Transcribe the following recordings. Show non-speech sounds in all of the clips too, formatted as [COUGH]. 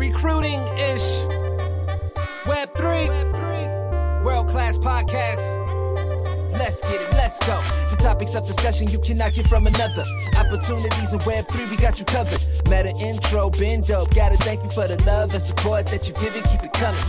recruiting ish. Web3, world class podcast. Let's get it, let's go. The topics of discussion you cannot get from another. Opportunities in Web3, we got you covered. Meta intro, been dope. Gotta thank you for the love and support that you give it, keep it coming.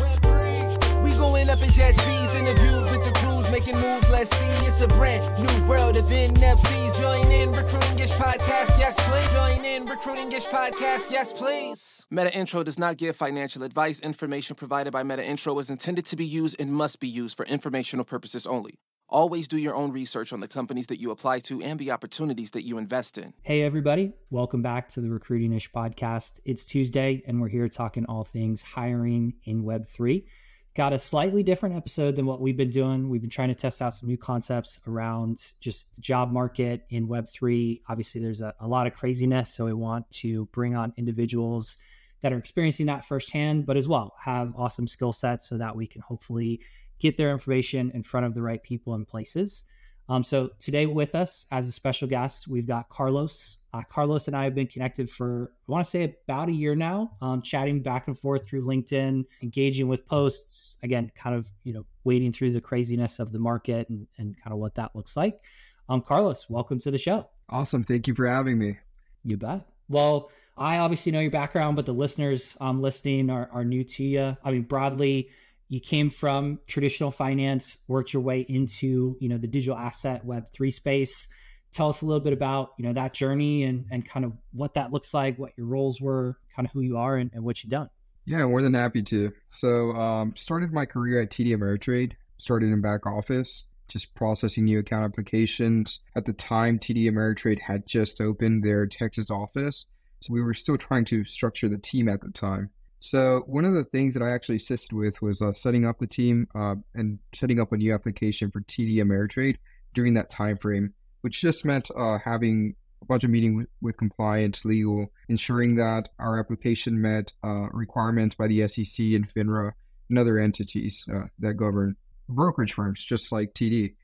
We going up in jet speeds, interviews with the making moves. Let's see, it's a brand new world of NFTs. Join in Recruiting Ish Podcast, yes please. Join in Recruiting Ish Podcast, yes please. Meta Intro does not give financial advice. Information provided by Meta Intro is intended to be used and must be used for informational purposes only. Always do your own research on the companies that you apply to and the opportunities that you invest in. Hey, everybody. Welcome back to the Recruiting Ish podcast. It's Tuesday, and we're here talking all things hiring in Web3. Got a slightly different episode than what we've been doing. We've been trying to test out some new concepts around just the job market in Web3. Obviously, there's a, a lot of craziness, so we want to bring on individuals that are experiencing that firsthand, but as well have awesome skill sets so that we can hopefully get their information in front of the right people and places. Um, so today with us as a special guest, we've got Carlos. Uh, Carlos and I have been connected for, I want to say about a year now, um, chatting back and forth through LinkedIn, engaging with posts, again, kind of, you know, wading through the craziness of the market and, and kind of what that looks like. Um, Carlos, welcome to the show. Awesome. Thank you for having me. You bet. Well, I obviously know your background, but the listeners um, listening are, are new to you. I mean, broadly, you came from traditional finance, worked your way into, you know, the digital asset web three space. Tell us a little bit about, you know, that journey and, and kind of what that looks like, what your roles were, kind of who you are and, and what you've done. Yeah, more than happy to. So um, started my career at TD Ameritrade, started in back office, just processing new account applications. At the time, TD Ameritrade had just opened their Texas office. So we were still trying to structure the team at the time. So one of the things that I actually assisted with was uh, setting up the team uh, and setting up a new application for TD Ameritrade during that time frame, which just meant uh, having a bunch of meetings with, with, compliance, legal, ensuring that our application met uh, requirements by the SEC and FINRA and other entities uh, that govern brokerage firms, just like TD.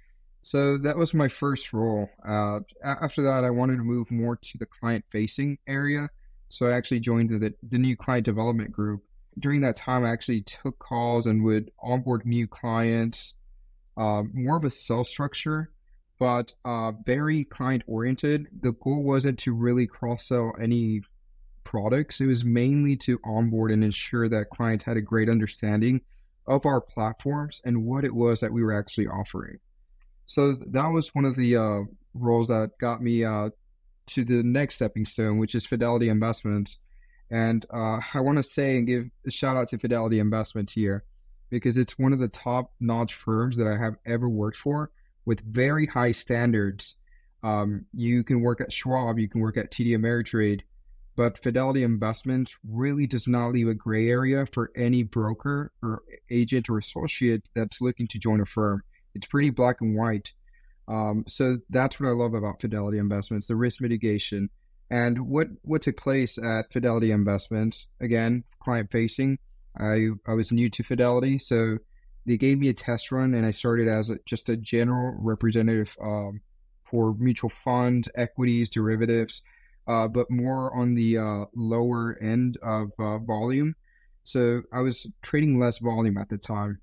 So that was my first role. Uh, after that, I wanted to move more to the client-facing area so I actually joined the, the new client development group. During that time, I actually took calls and would onboard new clients, uh, more of a sales structure, but uh, very client oriented. The goal wasn't to really cross sell any products, it was mainly to onboard and ensure that clients had a great understanding of our platforms and what it was that we were actually offering. So that was one of the uh, roles that got me uh, to the next stepping stone, which is Fidelity Investments. And uh, I want to say and give a shout out to Fidelity Investments here because it's one of the top notch firms that I have ever worked for with very high standards. Um, you can work at Schwab, you can work at TD Ameritrade, but Fidelity Investments really does not leave a gray area for any broker or agent or associate that's looking to join a firm. It's pretty black and white. Um, so that's what I love about Fidelity Investments, the risk mitigation. And what, what took place at Fidelity Investments, again, client facing, I, I was new to Fidelity. So they gave me a test run and I started as a, just a general representative um, for mutual funds, equities, derivatives, uh, but more on the uh, lower end of uh, volume. So I was trading less volume at the time.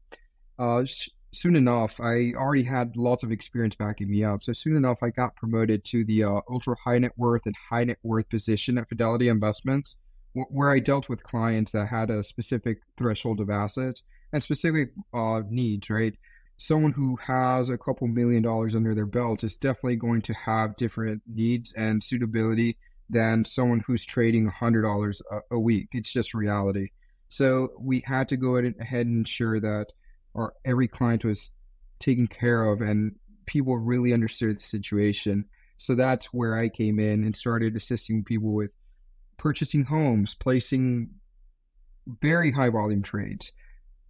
Soon enough, I already had lots of experience backing me up. So soon enough, I got promoted to the uh, ultra high net worth and high net worth position at Fidelity Investments, wh- where I dealt with clients that had a specific threshold of assets and specific uh, needs, right? Someone who has a couple million dollars under their belt is definitely going to have different needs and suitability than someone who's trading $100 a, a week. It's just reality. So we had to go ahead and ensure that or every client was taken care of and people really understood the situation. So that's where I came in and started assisting people with purchasing homes, placing very high volume trades.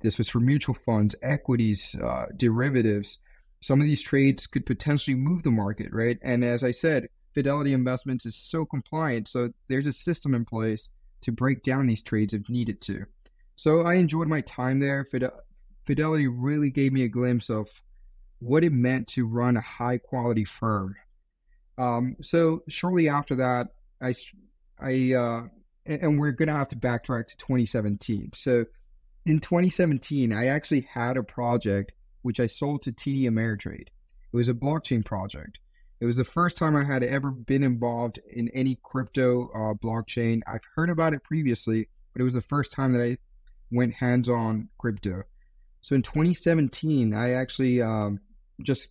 This was for mutual funds, equities, uh, derivatives. Some of these trades could potentially move the market, right? And as I said, Fidelity Investments is so compliant. So there's a system in place to break down these trades if needed to. So I enjoyed my time there. Fidelity really gave me a glimpse of what it meant to run a high quality firm. Um, so shortly after that, I, I uh, and we're going to have to backtrack to 2017. So in 2017, I actually had a project which I sold to TD Ameritrade. It was a blockchain project. It was the first time I had ever been involved in any crypto uh, blockchain. I've heard about it previously, but it was the first time that I went hands on crypto. So in 2017, I actually um, just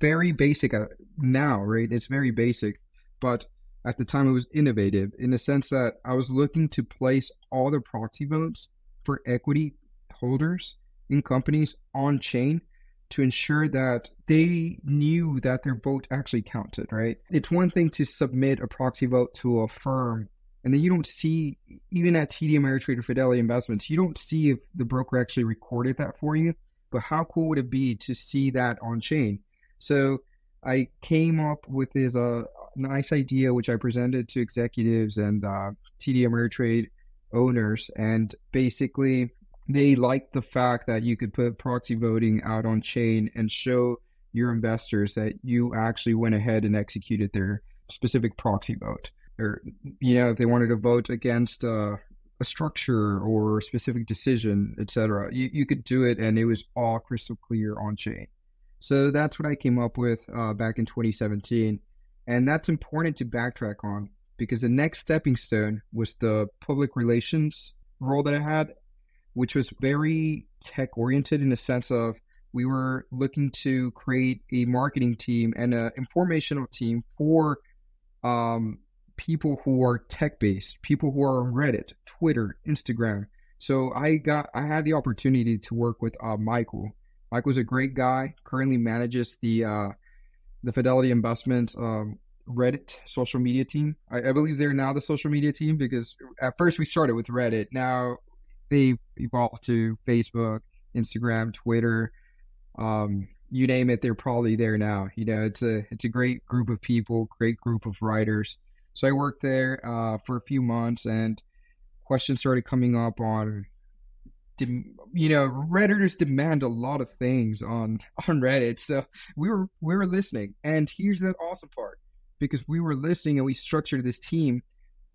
very basic uh, now, right? It's very basic, but at the time it was innovative in the sense that I was looking to place all the proxy votes for equity holders in companies on chain to ensure that they knew that their vote actually counted, right? It's one thing to submit a proxy vote to a firm and then you don't see, even at TD Ameritrade or Fidelity Investments, you don't see if the broker actually recorded that for you. But how cool would it be to see that on chain? So I came up with this uh, nice idea, which I presented to executives and uh, TD Ameritrade owners. And basically, they liked the fact that you could put proxy voting out on chain and show your investors that you actually went ahead and executed their specific proxy vote. Or, you know, if they wanted to vote against a structure or a specific decision, etc., you, you could do it and it was all crystal clear on chain. So that's what I came up with uh, back in 2017. And that's important to backtrack on because the next stepping stone was the public relations role that I had, which was very tech oriented in the sense of we were looking to create a marketing team and an informational team for um, people who are tech based, people who are on Reddit, Twitter, Instagram. So I got I had the opportunity to work with uh, Michael, was a great guy. Currently manages the uh, the Fidelity Investments um, Reddit social media team. I, I, believe they're now the social media team because at first we started with Reddit. Now they evolved to Facebook, Instagram, Twitter. Um, you name it, they're probably there now. You know, it's a it's a great group of people, great group of writers. So I worked there uh, for a few months, and questions started coming up on you know redditors demand a lot of things on [LAUGHS] on reddit so we were we were listening. And here's the awesome part because we were listening and we structured this team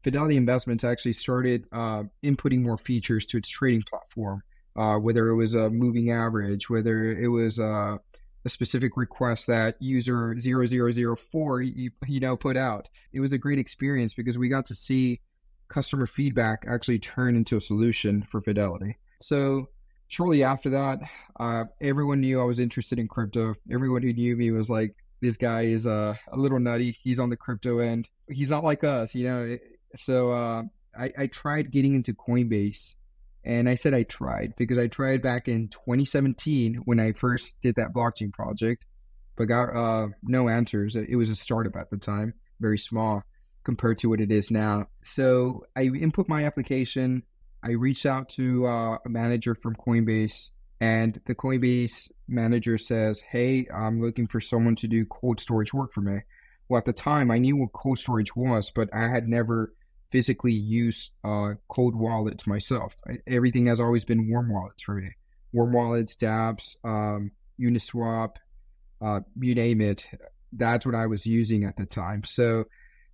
fidelity investments actually started uh, inputting more features to its trading platform uh, whether it was a moving average whether it was uh, a specific request that user 0004 you, you know put out it was a great experience because we got to see customer feedback actually turn into a solution for fidelity so shortly after that, uh, everyone knew I was interested in crypto. Everyone who knew me was like, this guy is uh, a little nutty. He's on the crypto end. He's not like us, you know. So uh, I, I tried getting into Coinbase. And I said I tried because I tried back in 2017 when I first did that blockchain project, but got uh, no answers. It was a startup at the time, very small compared to what it is now. So I input my application. I reached out to uh, a manager from Coinbase, and the Coinbase manager says, Hey, I'm looking for someone to do cold storage work for me. Well, at the time, I knew what cold storage was, but I had never physically use uh, cold wallets myself. I, everything has always been warm wallets for me warm wallets, dApps, um, Uniswap, uh, you name it. That's what I was using at the time. So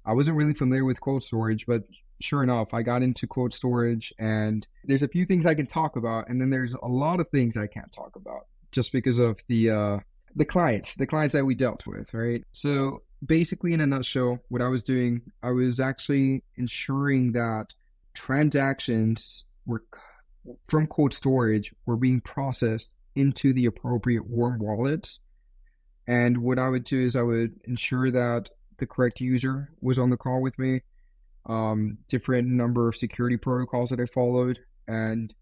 I wasn't really familiar with cold storage, but sure enough, I got into cold storage and there's a few things I can talk about and then there's a lot of things I can't talk about just because of the uh the clients, the clients that we dealt with, right? So basically in a nutshell, what I was doing, I was actually ensuring that transactions were from cold storage were being processed into the appropriate warm wallets. And what I would do is I would ensure that the correct user was on the call with me um, different number of security protocols that I followed, and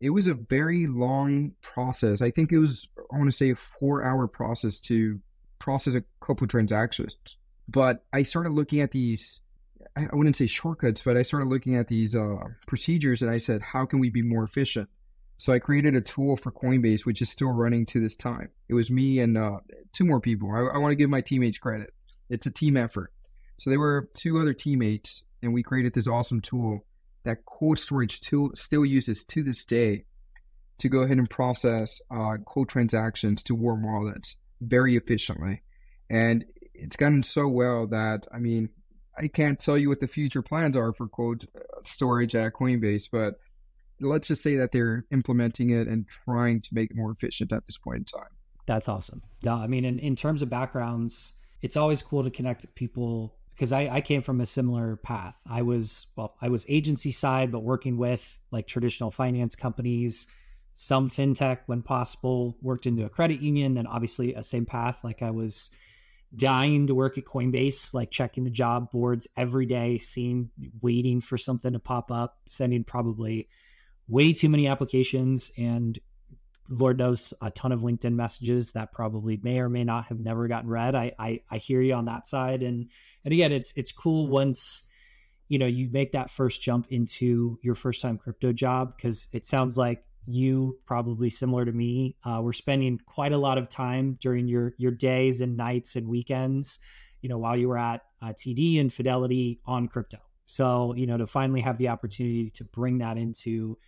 it was a very long process. I think it was I want to say a four hour process to process a couple transactions. But I started looking at these. I wouldn't say shortcuts, but I started looking at these uh, procedures, and I said, "How can we be more efficient?" So I created a tool for Coinbase, which is still running to this time. It was me and uh, two more people. I, I want to give my teammates credit. It's a team effort. So there were two other teammates and we created this awesome tool that cold storage tool still uses to this day to go ahead and process uh, cold transactions to warm wallets very efficiently. And it's gotten so well that, I mean, I can't tell you what the future plans are for cold uh, storage at Coinbase, but let's just say that they're implementing it and trying to make it more efficient at this point in time. That's awesome. Yeah, I mean, in, in terms of backgrounds, it's always cool to connect people because I, I came from a similar path. I was, well, I was agency side, but working with like traditional finance companies, some fintech when possible, worked into a credit union, then obviously a same path. Like I was dying to work at Coinbase, like checking the job boards every day, seeing, waiting for something to pop up, sending probably way too many applications and Lord knows a ton of LinkedIn messages that probably may or may not have never gotten read. I, I, I hear you on that side. And, and again, it's, it's cool once, you know, you make that first jump into your first time crypto job. Cause it sounds like you probably similar to me uh, we're spending quite a lot of time during your your days and nights and weekends you know while you were at uh, td and fidelity on crypto. So you know to finally have the opportunity to bring that into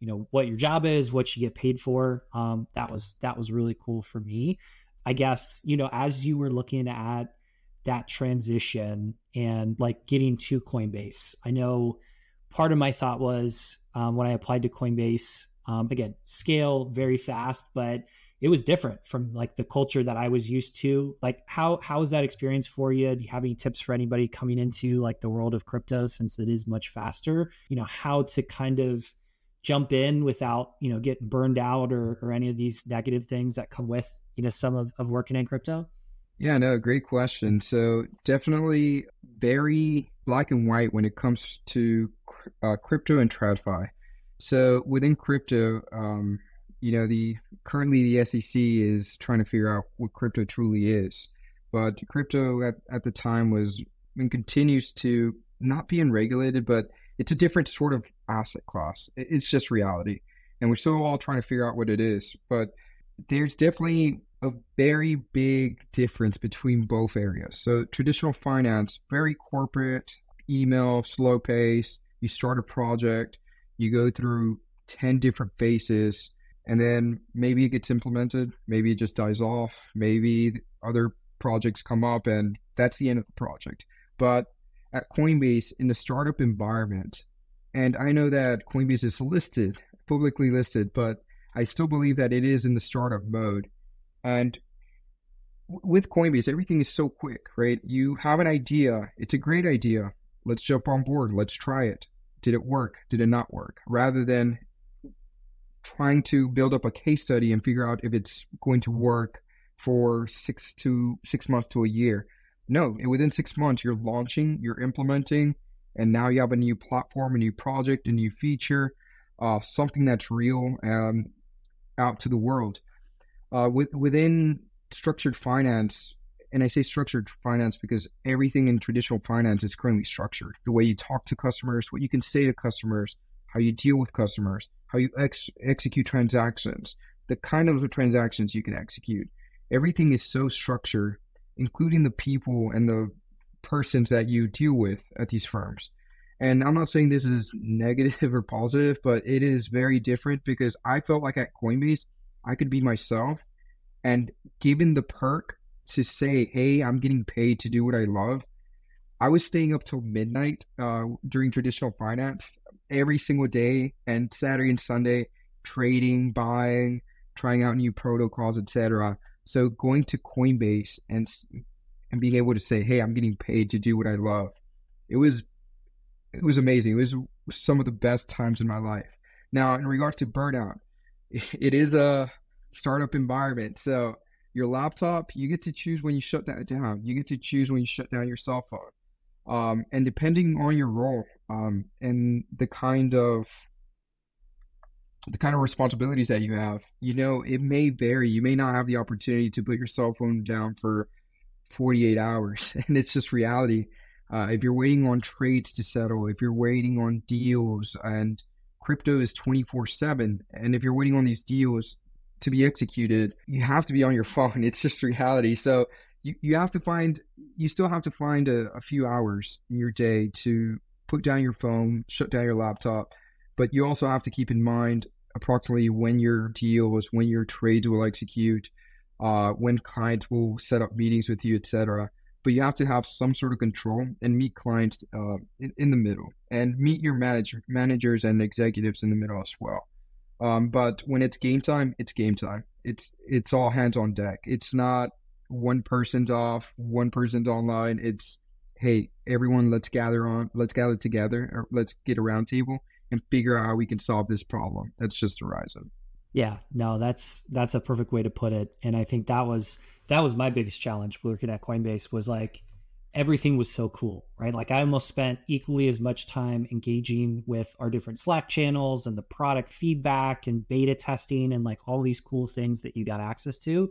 you know what your job is what you get paid for um, that was that was really cool for me. I guess you know as you were looking at that transition and like getting to coinbase i know part of my thought was um, when i applied to coinbase um, again, scale very fast, but it was different from like the culture that I was used to. Like, how how was that experience for you? Do you have any tips for anybody coming into like the world of crypto since it is much faster? You know, how to kind of jump in without you know getting burned out or or any of these negative things that come with you know some of, of working in crypto. Yeah, no, great question. So definitely very black and white when it comes to uh, crypto and TradFi. So within crypto, um, you know, the currently the SEC is trying to figure out what crypto truly is. But crypto at, at the time was and continues to not being regulated, but it's a different sort of asset class. It's just reality. And we're still all trying to figure out what it is. But there's definitely a very big difference between both areas. So traditional finance, very corporate, email, slow pace. You start a project, you go through 10 different phases and then maybe it gets implemented maybe it just dies off maybe other projects come up and that's the end of the project. But at coinbase in the startup environment and i know that coinbase is listed publicly listed but i still believe that it is in the startup mode. And with coinbase everything is so quick right? You have an idea. It's a great idea. Let's jump on board. Let's try it did it work? Did it not work? Rather than trying to build up a case study and figure out if it's going to work for six to six months to a year. No, within six months, you're launching, you're implementing, and now you have a new platform, a new project, a new feature, uh, something that's real um, out to the world. Uh, with, within structured finance, and I say structured finance because everything in traditional finance is currently structured. The way you talk to customers, what you can say to customers, how you deal with customers, how you ex- execute transactions, the kind of transactions you can execute. Everything is so structured, including the people and the persons that you deal with at these firms. And I'm not saying this is negative [LAUGHS] or positive, but it is very different because I felt like at Coinbase, I could be myself. And given the perk to say, hey, I'm getting paid to do what I love. I was staying up till midnight uh, during traditional finance every single day and Saturday and Sunday trading, buying, trying out new protocols, etc. So going to Coinbase and and being able to say, "Hey, I'm getting paid to do what I love," it was it was amazing. It was some of the best times in my life. Now, in regards to burnout, [LAUGHS] it is a startup environment, so your laptop, you get to choose when you shut that down. You get to choose when you shut down your cell phone. Um, and depending on your role um, and the kind of the kind of responsibilities that you have, you know, it may vary. You may not have the opportunity to put your cell phone down for 48 hours, [LAUGHS] and it's just reality. Uh, if you're waiting on trades to settle, if you're waiting on deals, and crypto is 24 7, and if you're waiting on these deals, to be executed, you have to be on your phone. It's just reality. So you, you have to find, you still have to find a, a few hours in your day to put down your phone, shut down your laptop. But you also have to keep in mind approximately when your deals, when your trades will execute, uh, when clients will set up meetings with you, etc. but you have to have some sort of control and meet clients uh, in, in, the middle and meet your manager, managers and executives in the middle as well. Um, but when it's game time, it's game time. It's it's all hands on deck. It's not one person's off, one person's online. It's hey, everyone, let's gather on, let's gather together, or let's get a roundtable and figure out how we can solve this problem that's just arisen. Yeah, no, that's that's a perfect way to put it. And I think that was that was my biggest challenge working at Coinbase was like everything was so cool, right? Like I almost spent equally as much time engaging with our different Slack channels and the product feedback and beta testing and like all these cool things that you got access to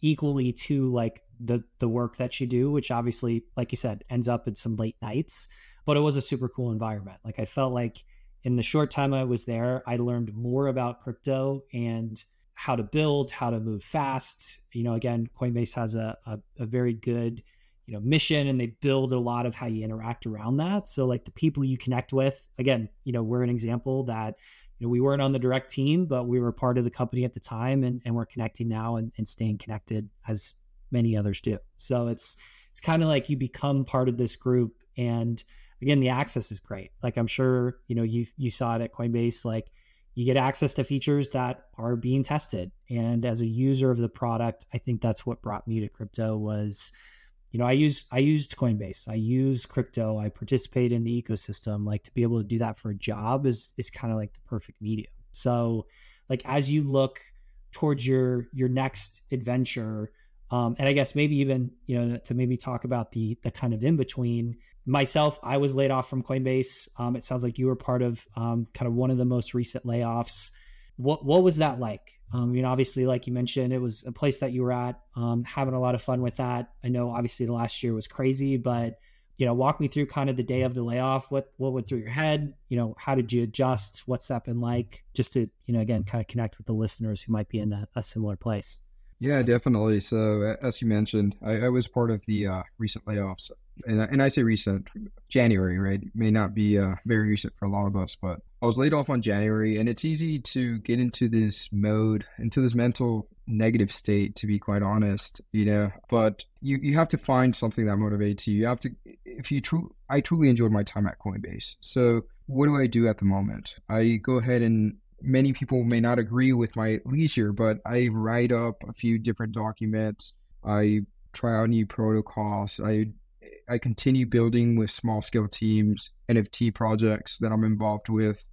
equally to like the the work that you do, which obviously, like you said, ends up in some late nights. But it was a super cool environment. Like I felt like in the short time I was there, I learned more about crypto and how to build, how to move fast. You know, again, Coinbase has a, a, a very good you know mission and they build a lot of how you interact around that. So like the people you connect with again you know we're an example that you know we weren't on the direct team but we were part of the company at the time and, and we're connecting now and, and staying connected as many others do. So it's it's kind of like you become part of this group and again the access is great. Like i'm sure you know you you saw it at coinbase like you get access to features that are being tested. And as a user of the product i think that's what brought me to crypto was you know, I use I used Coinbase, I use crypto, I participate in the ecosystem. Like to be able to do that for a job is is kind of like the perfect medium. So, like as you look towards your your next adventure, um, and I guess maybe even you know to maybe talk about the the kind of in between. Myself, I was laid off from Coinbase. Um, it sounds like you were part of um, kind of one of the most recent layoffs. What what was that like? Um, you know, obviously, like you mentioned, it was a place that you were at, um, having a lot of fun with that. I know, obviously, the last year was crazy, but you know, walk me through kind of the day of the layoff. What what went through your head? You know, how did you adjust? What's that been like? Just to you know, again, kind of connect with the listeners who might be in a, a similar place. Yeah, definitely. So, as you mentioned, I, I was part of the uh, recent layoffs and, and I say recent, January, right? May not be uh, very recent for a lot of us, but I was laid off on January, and it's easy to get into this mode, into this mental negative state, to be quite honest, you know. But you, you have to find something that motivates you. You have to, if you true, I truly enjoyed my time at Coinbase. So, what do I do at the moment? I go ahead and many people may not agree with my leisure, but I write up a few different documents. I try out new protocols. I I continue building with small scale teams, NFT projects that I'm involved with.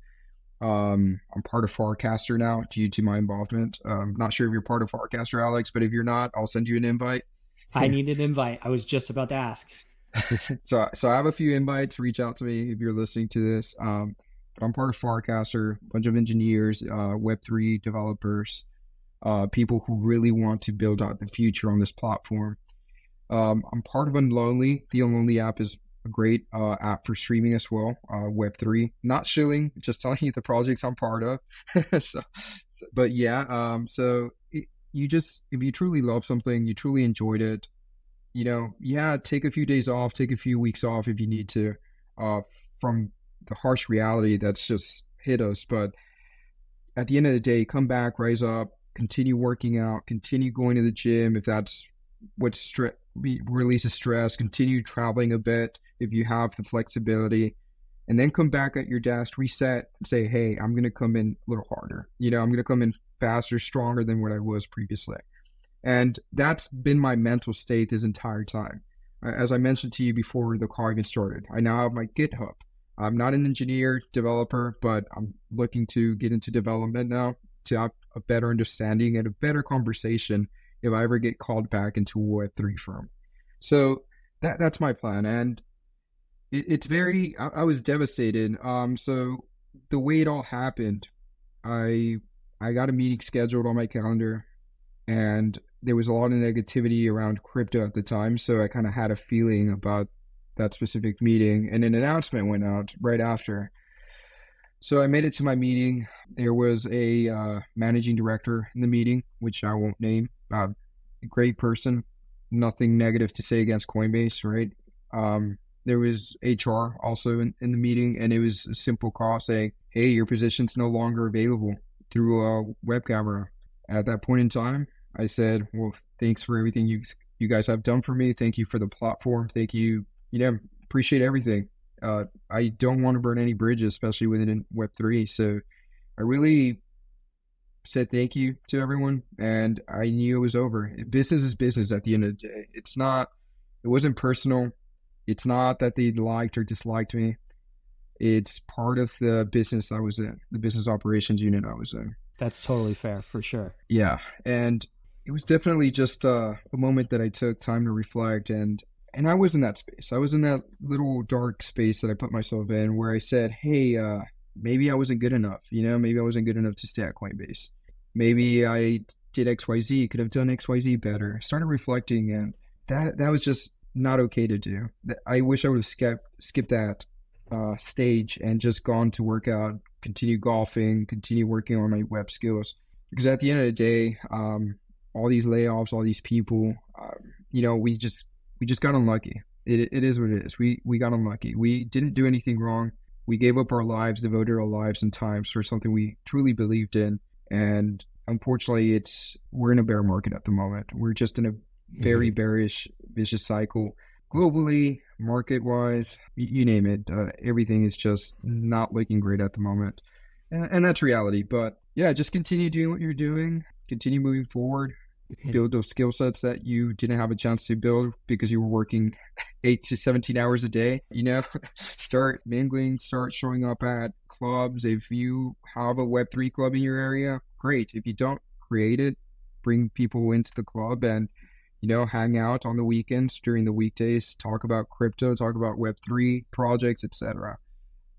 Um, I'm part of Farcaster now due to my involvement. Um, I'm not sure if you're part of Farcaster, Alex, but if you're not, I'll send you an invite. I [LAUGHS] need an invite. I was just about to ask. [LAUGHS] so, so I have a few invites. Reach out to me if you're listening to this. Um, but I'm part of Farcaster, a bunch of engineers, uh, Web3 developers, uh, people who really want to build out the future on this platform. Um, I'm part of Unlonely. The Unlonely app is great uh, app for streaming as well. Uh, Web3, not shilling, just telling you the projects I'm part of. [LAUGHS] so, so, but yeah, um, so it, you just if you truly love something, you truly enjoyed it. You know, yeah, take a few days off, take a few weeks off if you need to, uh, from the harsh reality that's just hit us. But at the end of the day, come back, rise up, continue working out, continue going to the gym if that's what's stre- releases stress, continue traveling a bit if you have the flexibility, and then come back at your desk, reset, say, hey, I'm going to come in a little harder. You know, I'm going to come in faster, stronger than what I was previously. And that's been my mental state this entire time. As I mentioned to you before the call even started, I now have my GitHub. I'm not an engineer, developer, but I'm looking to get into development now to have a better understanding and a better conversation if I ever get called back into a Web3 firm. So that that's my plan. And it, it's very, I, I, was devastated. Um, so the way it all happened, I, I got a meeting scheduled on my calendar and there was a lot of negativity around crypto at the time. So I kind of had a feeling about that specific meeting and an announcement went out right after. So I made it to my meeting. There was a uh, managing director in the meeting, which I won't name, uh, great person. Nothing negative to say against Coinbase, right? Um, there was HR also in, in the meeting, and it was a simple call saying, "Hey, your position's no longer available through a web camera." At that point in time, I said, "Well, thanks for everything you've you guys have done for me. Thank you for the platform. Thank you. You know, appreciate everything. Uh, I don't want to burn any bridges, especially within Web3. So I really said thank you to everyone, and I knew it was over. Business is business at the end of the day. It's not, it wasn't personal. It's not that they liked or disliked me. It's part of the business I was in, the business operations unit I was in. That's totally fair, for sure. Yeah. And it was definitely just uh, a moment that I took time to reflect and and I was in that space. I was in that little dark space that I put myself in where I said, "Hey, uh, maybe I wasn't good enough. You know, maybe I wasn't good enough to stay at Coinbase. Maybe I did X, Y, Z. Could have done X, Y, Z better." Started reflecting, and that that was just not okay to do. I wish I would have skipped skipped that uh, stage and just gone to work out, continue golfing, continue working on my web skills. Because at the end of the day, um, all these layoffs, all these people, um, you know, we just we just got unlucky. It, it is what it is. We we got unlucky. We didn't do anything wrong. We gave up our lives, devoted our lives and times for something we truly believed in, and unfortunately, it's we're in a bear market at the moment. We're just in a very mm-hmm. bearish, vicious cycle globally, market wise, you, you, name it. Uh, everything is just not looking great at the moment, and, and that's reality. But yeah, just continue doing what you're doing. Continue moving forward build those skill sets that you didn't have a chance to build because you were working eight to 17 hours a day. You know, [LAUGHS] start mingling, start showing up at clubs. If you have a Web3 club in your area, great. If you don't, create it, bring people into the club and, you know, hang out on the weekends during the weekdays, talk about crypto, talk about Web3 projects, etc.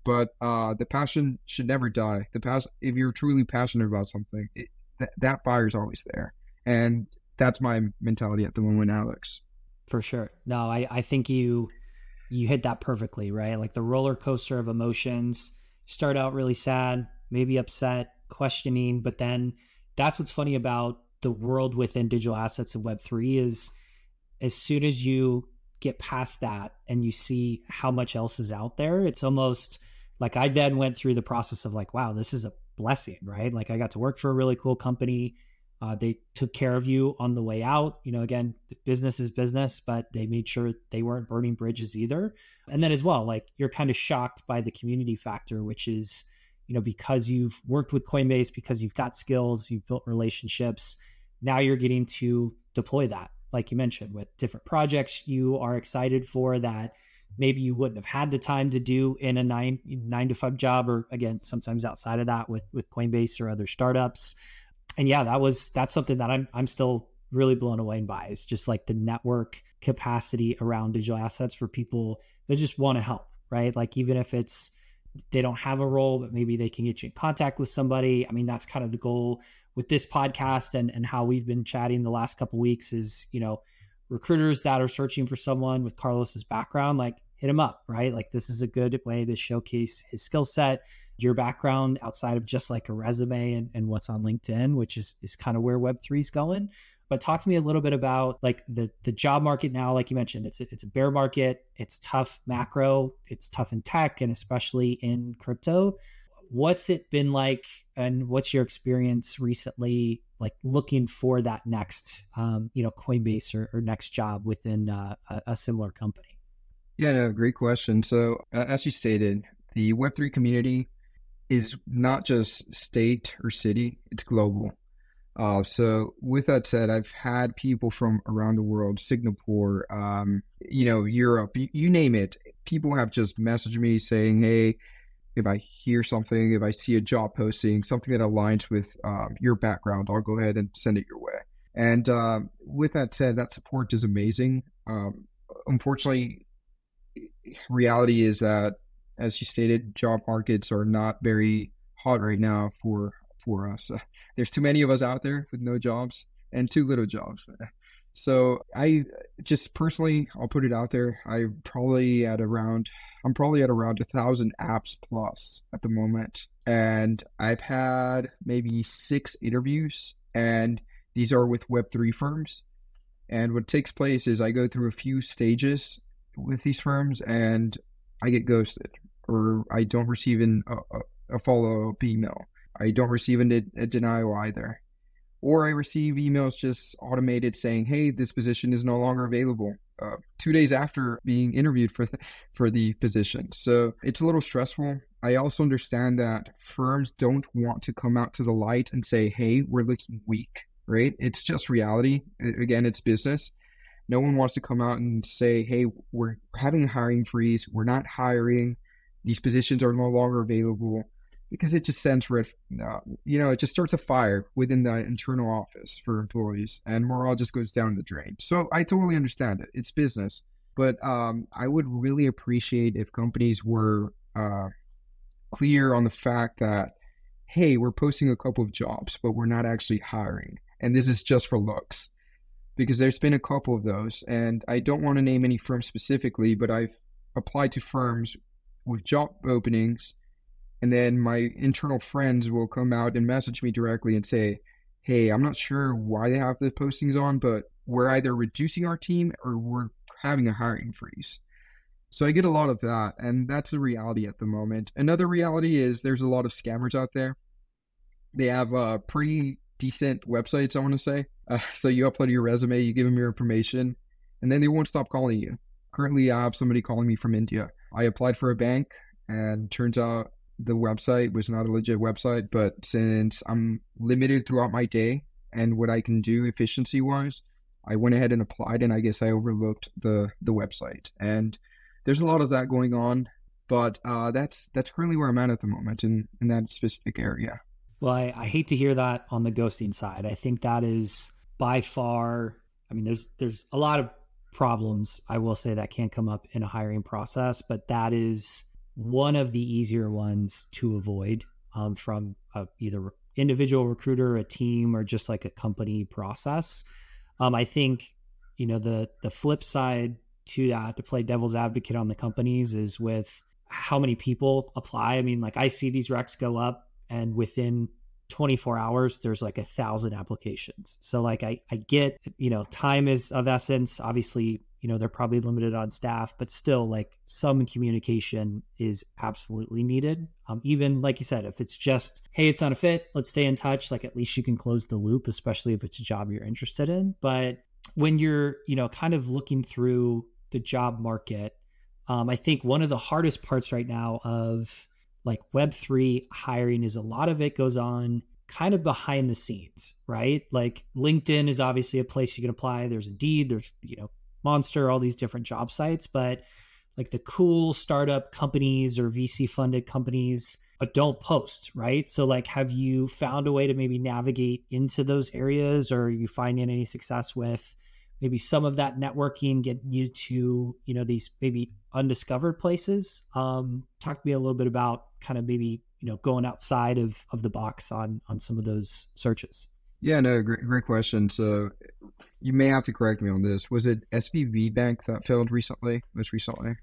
But uh, the passion should never die. The passion, if you're truly passionate about something, it, th- that fire is always there. And that's my mentality at the moment, Alex. For sure. No, I, I think you you hit that perfectly, right? Like the roller coaster of emotions. Start out really sad, maybe upset, questioning, but then that's what's funny about the world within digital assets and web3 is as soon as you get past that and you see how much else is out there, it's almost like I then went through the process of like, wow, this is a blessing, right? Like I got to work for a really cool company uh, they took care of you on the way out. You know, again, business is business, but they made sure they weren't burning bridges either. And then as well, like you're kind of shocked by the community factor, which is, you know, because you've worked with Coinbase, because you've got skills, you've built relationships. Now you're getting to deploy that, like you mentioned, with different projects you are excited for that maybe you wouldn't have had the time to do in a nine nine to five job, or again, sometimes outside of that with with Coinbase or other startups and yeah, that was that's something that I'm I'm still really blown away by. is just like the network capacity around digital assets for people that just want to help, right? Like even if it's they don't have a role, but maybe they can get you in contact with somebody. I mean, that's kind of the goal with this podcast and and how we've been chatting the last couple weeks is, you know, recruiters that are searching for someone with Carlos's background, like hit him up, right? Like this is a good way to showcase his skill set your background outside of just like a resume and, and what's on LinkedIn, which is, is kind of where Web3 is going. But talk to me a little bit about like the, the job market now, like you mentioned, it's a, it's a bear market. It's tough macro. It's tough in tech and especially in crypto. What's it been like and what's your experience recently like looking for that next um, you know coinbase or, or next job within uh, a, a, similar company yeah no great question so uh, as you stated the web3 community is not just state or city, it's global. Uh, so with that said, I've had people from around the world, Singapore, um, you know, Europe, you, you, name it. People have just messaged me saying, "Hey, if I hear something, if I see a job posting, something that aligns with um, your background, I'll go ahead and send it your way." And um, with that said, that support is amazing. Um, unfortunately, reality is that as you stated, job markets are not very hot right now for for us. Uh, [LAUGHS] there's too many of us out there with no jobs and too little jobs. [LAUGHS] So I just personally, I'll put it out there. I'm probably at around, I'm probably at around a thousand apps plus at the moment, and I've had maybe six interviews, and these are with Web three firms. And what takes place is I go through a few stages with these firms, and I get ghosted or I don't receive an, a, a follow up email. I don't receive a, a denial either. or I receive emails just automated saying, "Hey, this position is no longer available." Uh, two days after being interviewed for the, for the position, so it's a little stressful. I also understand that firms don't want to come out to the light and say, "Hey, we're looking weak." Right? It's just reality. Again, it's business. No one wants to come out and say, "Hey, we're having a hiring freeze. We're not hiring. These positions are no longer available." Because it just sends you know, it just starts a fire within the internal office for employees, and morale just goes down the drain. So I totally understand it; it's business, but um, I would really appreciate if companies were uh, clear on the fact that, hey, we're posting a couple of jobs, but we're not actually hiring, and this is just for looks. Because there's been a couple of those, and I don't want to name any firms specifically, but I've applied to firms with job openings and then my internal friends will come out and message me directly and say, "Hey, I'm not sure why they have the postings on, but we're either reducing our team or we're having a hiring freeze." So I get a lot of that, and that's the reality at the moment. Another reality is there's a lot of scammers out there. They have uh, pretty decent websites, I want to say. Uh, [LAUGHS] so you upload your resume, you give them your information, and then they won't stop calling you. Currently, I have somebody calling me from India. I applied for a bank, and turns out the website was not a legit website, but since I'm limited throughout my day and what I can do efficiency wise, I went ahead and applied and I guess I overlooked the the website. And there's a lot of that going on, but uh, that's that's currently where I'm at at the moment in in that specific area. Well, I, I hate to hear that on the ghosting side. I think that is by far. I mean, there's there's a lot of problems I will say that can come up in a hiring process, but that is one of the easier ones to avoid um, from a, either individual recruiter, a team, or just like a company process. Um, I think you know the the flip side to that to play devil's advocate on the companies is with how many people apply. I mean, like I see these recs go up, and within 24 hours there's like a thousand applications so like I, I get you know time is of essence obviously you know they're probably limited on staff but still like some communication is absolutely needed. Um, even like you said if it's just hey it's not a fit let's stay in touch like at least you can close the loop especially if it's a job you're interested in. But when you're you know kind of looking through the job market um, i think one of the hardest parts right now of like web3 hiring is a lot of it goes on kind of behind the scenes right? Like linkedin is obviously a place you can apply. There's indeed there's you know Monster, all these different job sites, but like the cool startup companies or VC funded companies don't post, right? So like have you found a way to maybe navigate into those areas or you finding any success with maybe some of that networking getting you to, you know, these maybe undiscovered places? Um, talk to me a little bit about kind of maybe, you know, going outside of of the box on on some of those searches. Yeah, no, great, great question. So you may have to correct me on this. Was it SVB Bank that failed recently, most recently?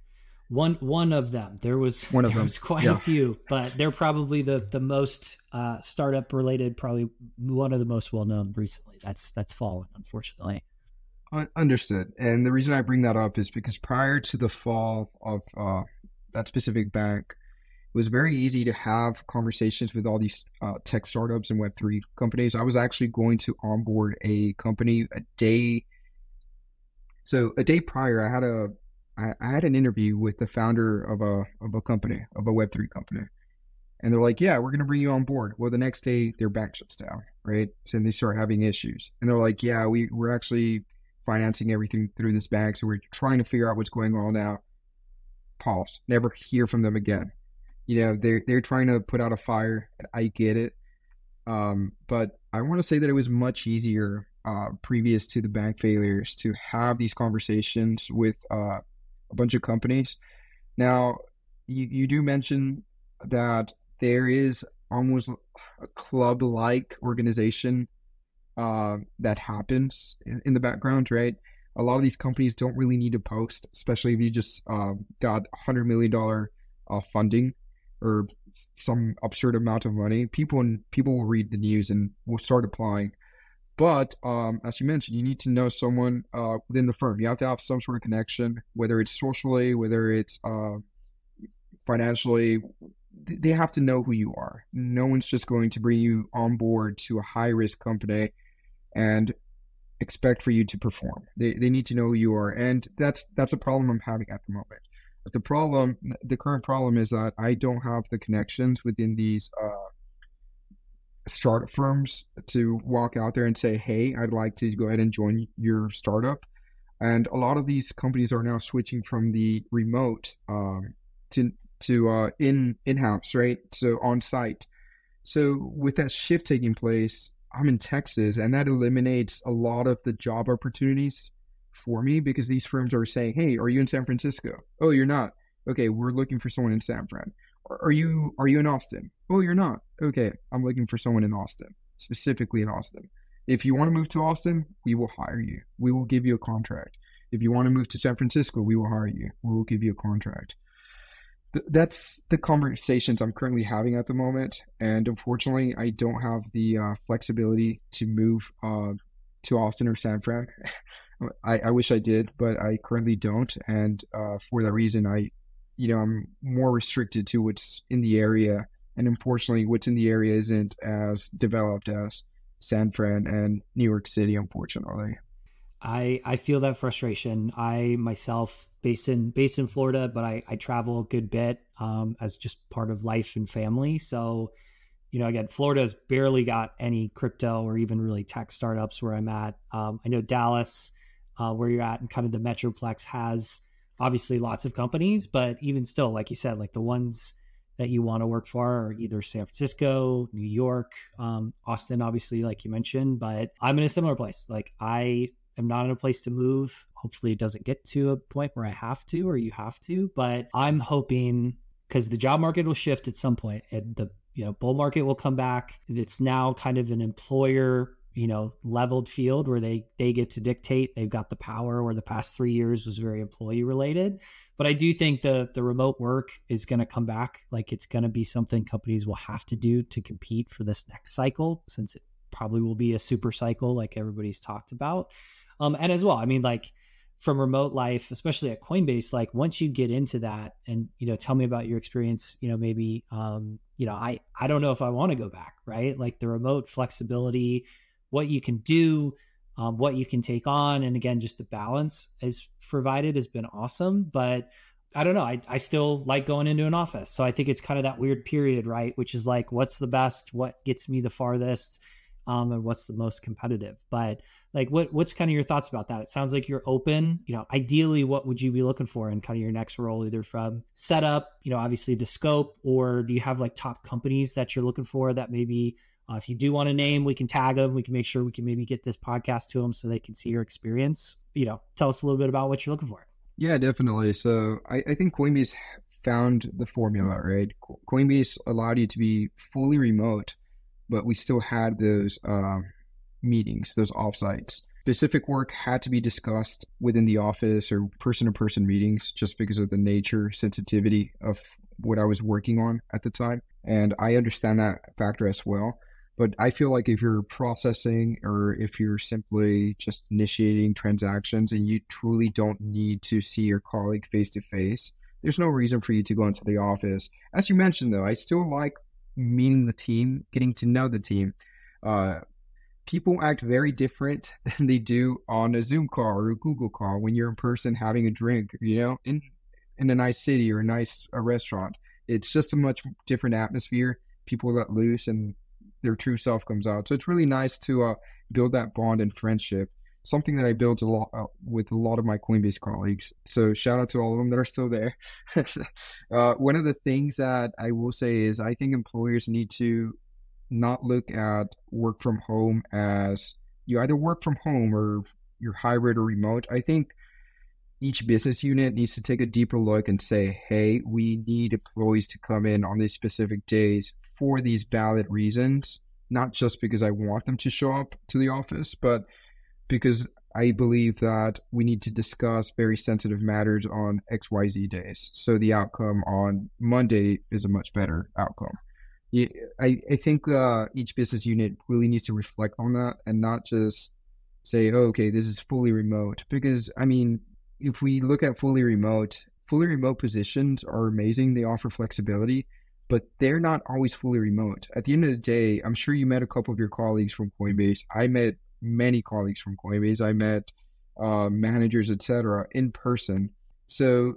One one of them. There was one of there them. was quite yeah. a few, but they're probably the the most uh, startup related. Probably one of the most well known recently. That's that's fallen, unfortunately. Understood. And the reason I bring that up is because prior to the fall of uh, that specific bank, was very easy to have conversations with all these uh, tech startups and Web3 companies. I was actually going to onboard a company a day. So a day prior, I had a I, I had an interview with the founder of a of a company of a Web3 company, and they're like, "Yeah, we're going to bring you on board." Well, the next day, their bank shuts down, right? So they start having issues, and they're like, "Yeah, we we're actually financing everything through this bank, so we're trying to figure out what's going on now." Pause. Never hear from them again you know they're they're trying to put out a fire. I get it, um, but I want to say that it was much easier uh, previous to the bank failures to have these conversations with uh, a bunch of companies. Now, you you do mention that there is almost a club like organization uh, that happens in, in, the background, right? A lot of these companies don't really need to post, especially if you just uh, got $100 million uh, funding or some absurd amount of money, people and people will read the news and will start applying. But um, as you mentioned, you need to know someone uh, within the firm. You have to have some sort of connection, whether it's socially, whether it's uh, financially. They have to know who you are. No one's just going to bring you on board to a high risk company and expect for you to perform. They, they need to know who you are. And that's that's a problem I'm having at the moment. The problem, the current problem is that I don't have the connections within these uh, startup firms to walk out there and say, hey, I'd like to go ahead and join your startup. And a lot of these companies are now switching from the remote um, to to uh, in in house, right? So on site. So with that shift taking place, I'm in Texas, and that eliminates a lot of the job opportunities for me because these firms are saying, "Hey, are you in San Francisco? Oh, you're not. Okay, we're looking for someone in San Fran. Are you are you in Austin? Oh, you're not. Okay, I'm looking for someone in Austin, specifically in Austin. If you want to move to Austin, we will hire you. We will give you a contract. If you want to move to San Francisco, we will hire you. We will give you a contract. Th- that's the conversations I'm currently having at the moment, and unfortunately, I don't have the uh, flexibility to move uh, to Austin or San Fran. [LAUGHS] I, I wish I did, but I currently don't, and uh, for that reason, I you know, I'm more restricted to what's in the area. And unfortunately, what's in the area isn't as developed as San Fran and New York City, unfortunately. I, I feel that frustration. I myself based in based in Florida, but I, I travel a good bit um, as just part of life and family. So, you know, again, Florida's barely got any crypto or even really tech startups where I'm at. Um, I know Dallas, uh, where you're at, and kind of the Metroplex has obviously lots of companies, but even still, like you said, like the ones that you want to work for are either San Francisco, New York, um, Austin, obviously, like you mentioned. But I'm in a similar place. Like I am not in a place to move. Hopefully, it doesn't get to a point where I have to or you have to. But I'm hoping because the job market will shift at some point, and the you know bull market will come back. It's now kind of an employer you know leveled field where they they get to dictate. They've got the power where the past three years was very employee related. But i do think the the remote work is going to come back. Like it's going to be something companies will have to do to compete for this next cycle since it probably will be a super cycle like everybody's talked about. Um and as well i mean like from remote life especially at coinbase like once you get into that and you know tell me about your experience you know maybe um you know i i don't know if i want to go back right? Like the remote flexibility what you can do, um, what you can take on, and again, just the balance is provided has been awesome. But I don't know. I, I still like going into an office. So I think it's kind of that weird period, right? Which is like, what's the best? What gets me the farthest? Um, and what's the most competitive? But like, what what's kind of your thoughts about that? It sounds like you're open. You know, ideally, what would you be looking for in kind of your next role, either from setup, you know, obviously the scope, or do you have like top companies that you're looking for that maybe uh, if you do want a name, we can tag them. We can make sure we can maybe get this podcast to them so they can see your experience. You know, tell us a little bit about what you're looking for. Yeah, definitely. So I, I think Coinbase found the formula, right? Coinbase allowed you to be fully remote, but we still had those uh, meetings, those offsites. Specific work had to be discussed within the office or person to person meetings just because of the nature, sensitivity of what I was working on at the time. And I understand that factor as well. But I feel like if you're processing or if you're simply just initiating transactions and you truly don't need to see your colleague face to face, there's no reason for you to go into the office. As you mentioned, though, I still like meeting the team, getting to know the team. Uh, people act very different [LAUGHS] than they do on a Zoom call or a Google call when you're in person having a drink, you know, in in a nice city or a nice a restaurant. It's just a much different atmosphere. People let loose and their true self comes out. So it's really nice to uh, build that bond and friendship. Something that I built a lot uh, with a lot of my Coinbase colleagues. So shout out to all of them that are still there. [LAUGHS] uh, one of the things that I will say is I think employers need to not look at work from home as you either work from home or you're hybrid or remote. I think each business unit needs to take a deeper look and say, hey, we need employees to come in on these specific days for these valid reasons, not just because I want them to show up to the office, but because I believe that we need to discuss very sensitive matters on XYZ days. So the outcome on Monday is a much better outcome. I, I think uh, each business unit really needs to reflect on that and not just say, oh, okay, this is fully remote. Because, I mean, if we look at fully remote, fully remote positions are amazing. They offer flexibility but they're not always fully remote. At the end of the day, I'm sure you met a couple of your colleagues from Coinbase. I met many colleagues from Coinbase. I met uh, managers, etc., in person. So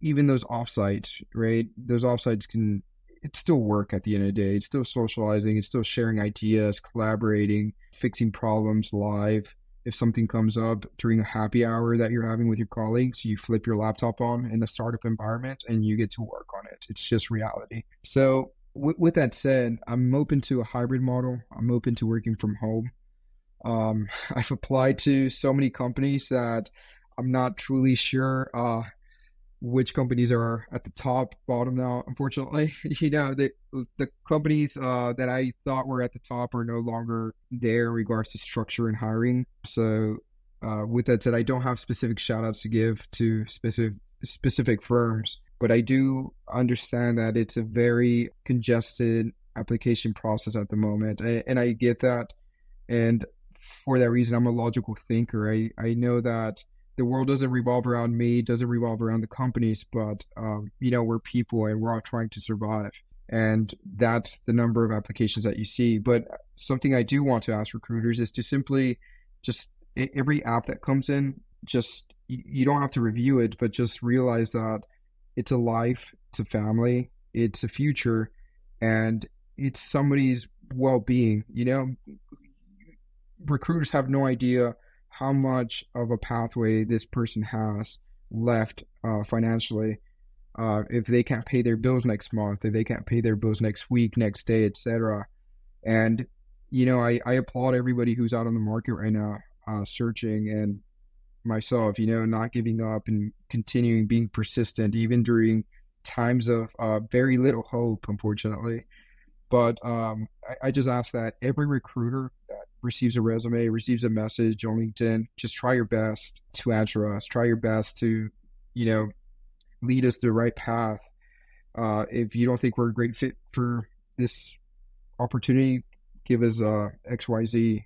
even those offsites, right? Those offsites can it's still work at the end of the day. It's still socializing. It's still sharing ideas, collaborating, fixing problems live. If something comes up during a happy hour that you're having with your colleagues, you flip your laptop on in the startup environment and you get to work on it. It's just reality. So, with, with that said, I'm open to a hybrid model. I'm open to working from home. Um, [LAUGHS] I've applied to so many companies that I'm not truly sure uh, which companies are at the top, bottom now. Unfortunately, [LAUGHS] you know the the companies uh, that I thought were at the top are no longer there in regards to structure and hiring. So, uh, with that said, I don't have specific shout outs to give to specific specific firms, but I do understand that it's a very congested application process at the moment, and I get that. And for that reason, I'm a logical thinker. I I know that the world doesn't revolve around me, doesn't revolve around the companies, but um, you know we're people and we're all trying to survive, and that's the number of applications that you see. But something I do want to ask recruiters is to simply just every app that comes in, just you don't have to review it, but just realize that it's a life, it's a family, it's a future, and it's somebody's well-being. You know, recruiters have no idea how much of a pathway this person has left uh, financially. Uh, if they can't pay their bills next month, if they can't pay their bills next week, next day, etc. And you know, I, I applaud everybody who's out on the market right now, uh, searching, and myself, you know, not giving up and continuing being persistent, even during times of uh, very little hope, unfortunately. But um, I, I just ask that every recruiter receives a resume, receives a message on LinkedIn, just try your best to answer us. Try your best to, you know, lead us the right path. Uh, if you don't think we're a great fit for this opportunity, give us uh, XYZ.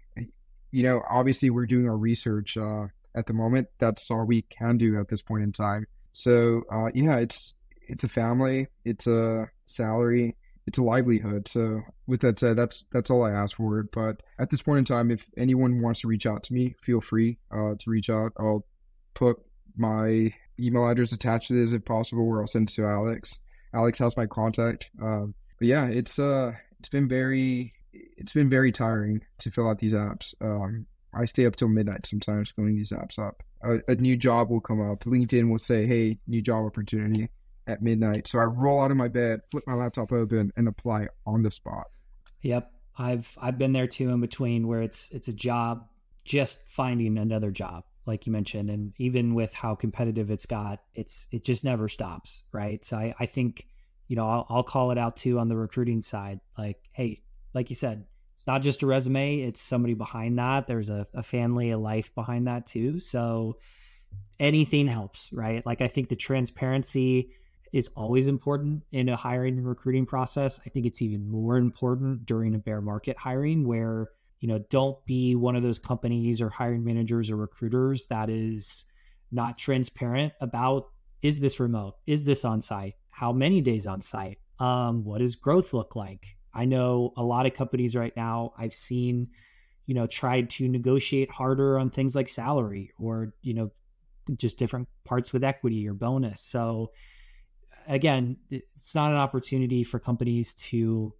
You know, obviously, we're doing our research uh, at the moment. That's all we can do at this point in time. So, uh, yeah, it's it's a family, it's a salary, it's a livelihood. So with that said, that's that's all I ask for. But at this point in time, if anyone wants to reach out to me, feel free uh, to reach out. I'll put my email address attached to this if possible, or I'll send it to Alex. Alex has my contact. Um, but yeah, it's uh it's been very it's been very tiring to fill out these apps. Um, I stay up till midnight sometimes filling these apps up. A, a new job will come up. LinkedIn will say, "Hey, new job opportunity." At midnight. So I roll out of my bed, flip my laptop open, and apply on the spot. Yep, I've I've been there too in between where it's it's a job just finding another job, like you mentioned, and even with how competitive it's got, it's it just never stops, right? So I I think you know I'll, I'll call it out too on the recruiting side, like hey, like you said. It's not just a resume, it's somebody behind that. There's a, a family, a life behind that too. So anything helps, right? Like I think the transparency is always important in a hiring and recruiting process. I think it's even more important during a bear market hiring where, you know, don't be one of those companies or hiring managers or recruiters that is not transparent about is this remote? Is this on site? How many days on site? Um, what does growth look like? I know a lot of companies right now I've seen, you know, tried to negotiate harder on things like salary or, you know, just different parts with equity or bonus. So again, it's not an opportunity for companies to,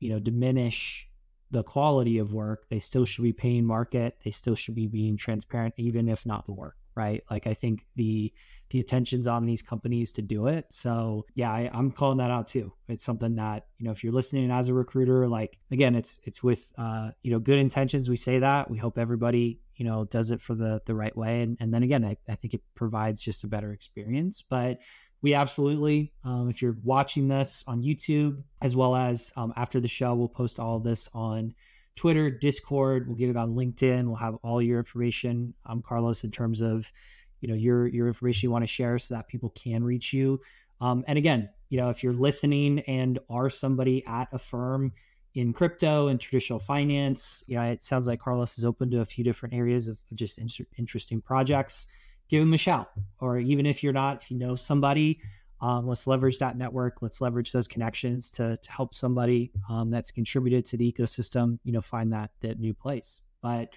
you know, diminish the quality of work. They still should be paying market. They still should be being transparent, even if not the work, right? Like I think the the attention's on these companies to do it. So yeah, I, I'm calling that out too. It's something that you know if you're listening as a recruiter, like again, it's it's with uh, you know good intentions. We say that we hope everybody you know does it for the the right way, and and then again, I, I think it provides just a better experience. But we absolutely, um, if you're watching this on YouTube, as well as um, after the show, we'll post all of this on Twitter, Discord. We'll get it on LinkedIn. We'll have all your information, um, Carlos, in terms of you know your your information you want to share, so that people can reach you. Um, and again, you know, if you're listening and are somebody at a firm in crypto and traditional finance, you know, it sounds like Carlos is open to a few different areas of just inter- interesting projects give them a shout. Or even if you're not, if you know somebody, um, let's leverage that network. Let's leverage those connections to, to help somebody um, that's contributed to the ecosystem, you know, find that that new place. But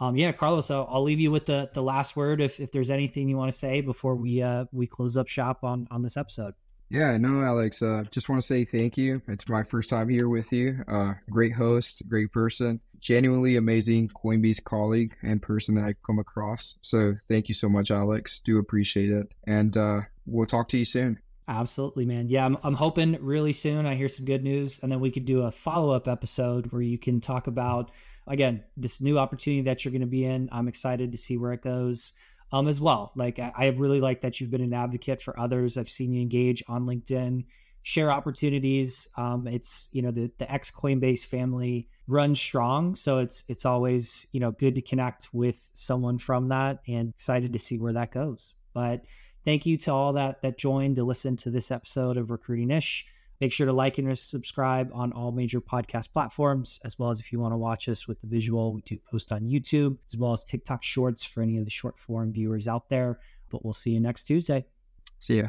um, yeah, Carlos, I'll, I'll, leave you with the the last word if, if there's anything you want to say before we uh, we close up shop on on this episode. Yeah, no, Alex. Uh, just want to say thank you. It's my first time here with you. Uh, great host, great person, genuinely amazing Coinbase colleague and person that I've come across. So thank you so much, Alex. Do appreciate it, and uh, we'll talk to you soon. Absolutely, man. Yeah, I'm, I'm hoping really soon I hear some good news, and then we could do a follow up episode where you can talk about again this new opportunity that you're going to be in. I'm excited to see where it goes um, as well. Like I, I really like that you've been an advocate for others. I've seen you engage on LinkedIn, share opportunities. Um, it's you know the the ex Coinbase family runs strong, so it's it's always you know good to connect with someone from that, and excited to see where that goes. But thank you to all that that joined to listen to this episode of Recruiting Ish. Make sure to like and subscribe on all major podcast platforms, as well as if you want to watch us with the visual, we do post on YouTube, as well as TikTok Shorts for any of the short form viewers out there. But we'll see you next Tuesday. See ya.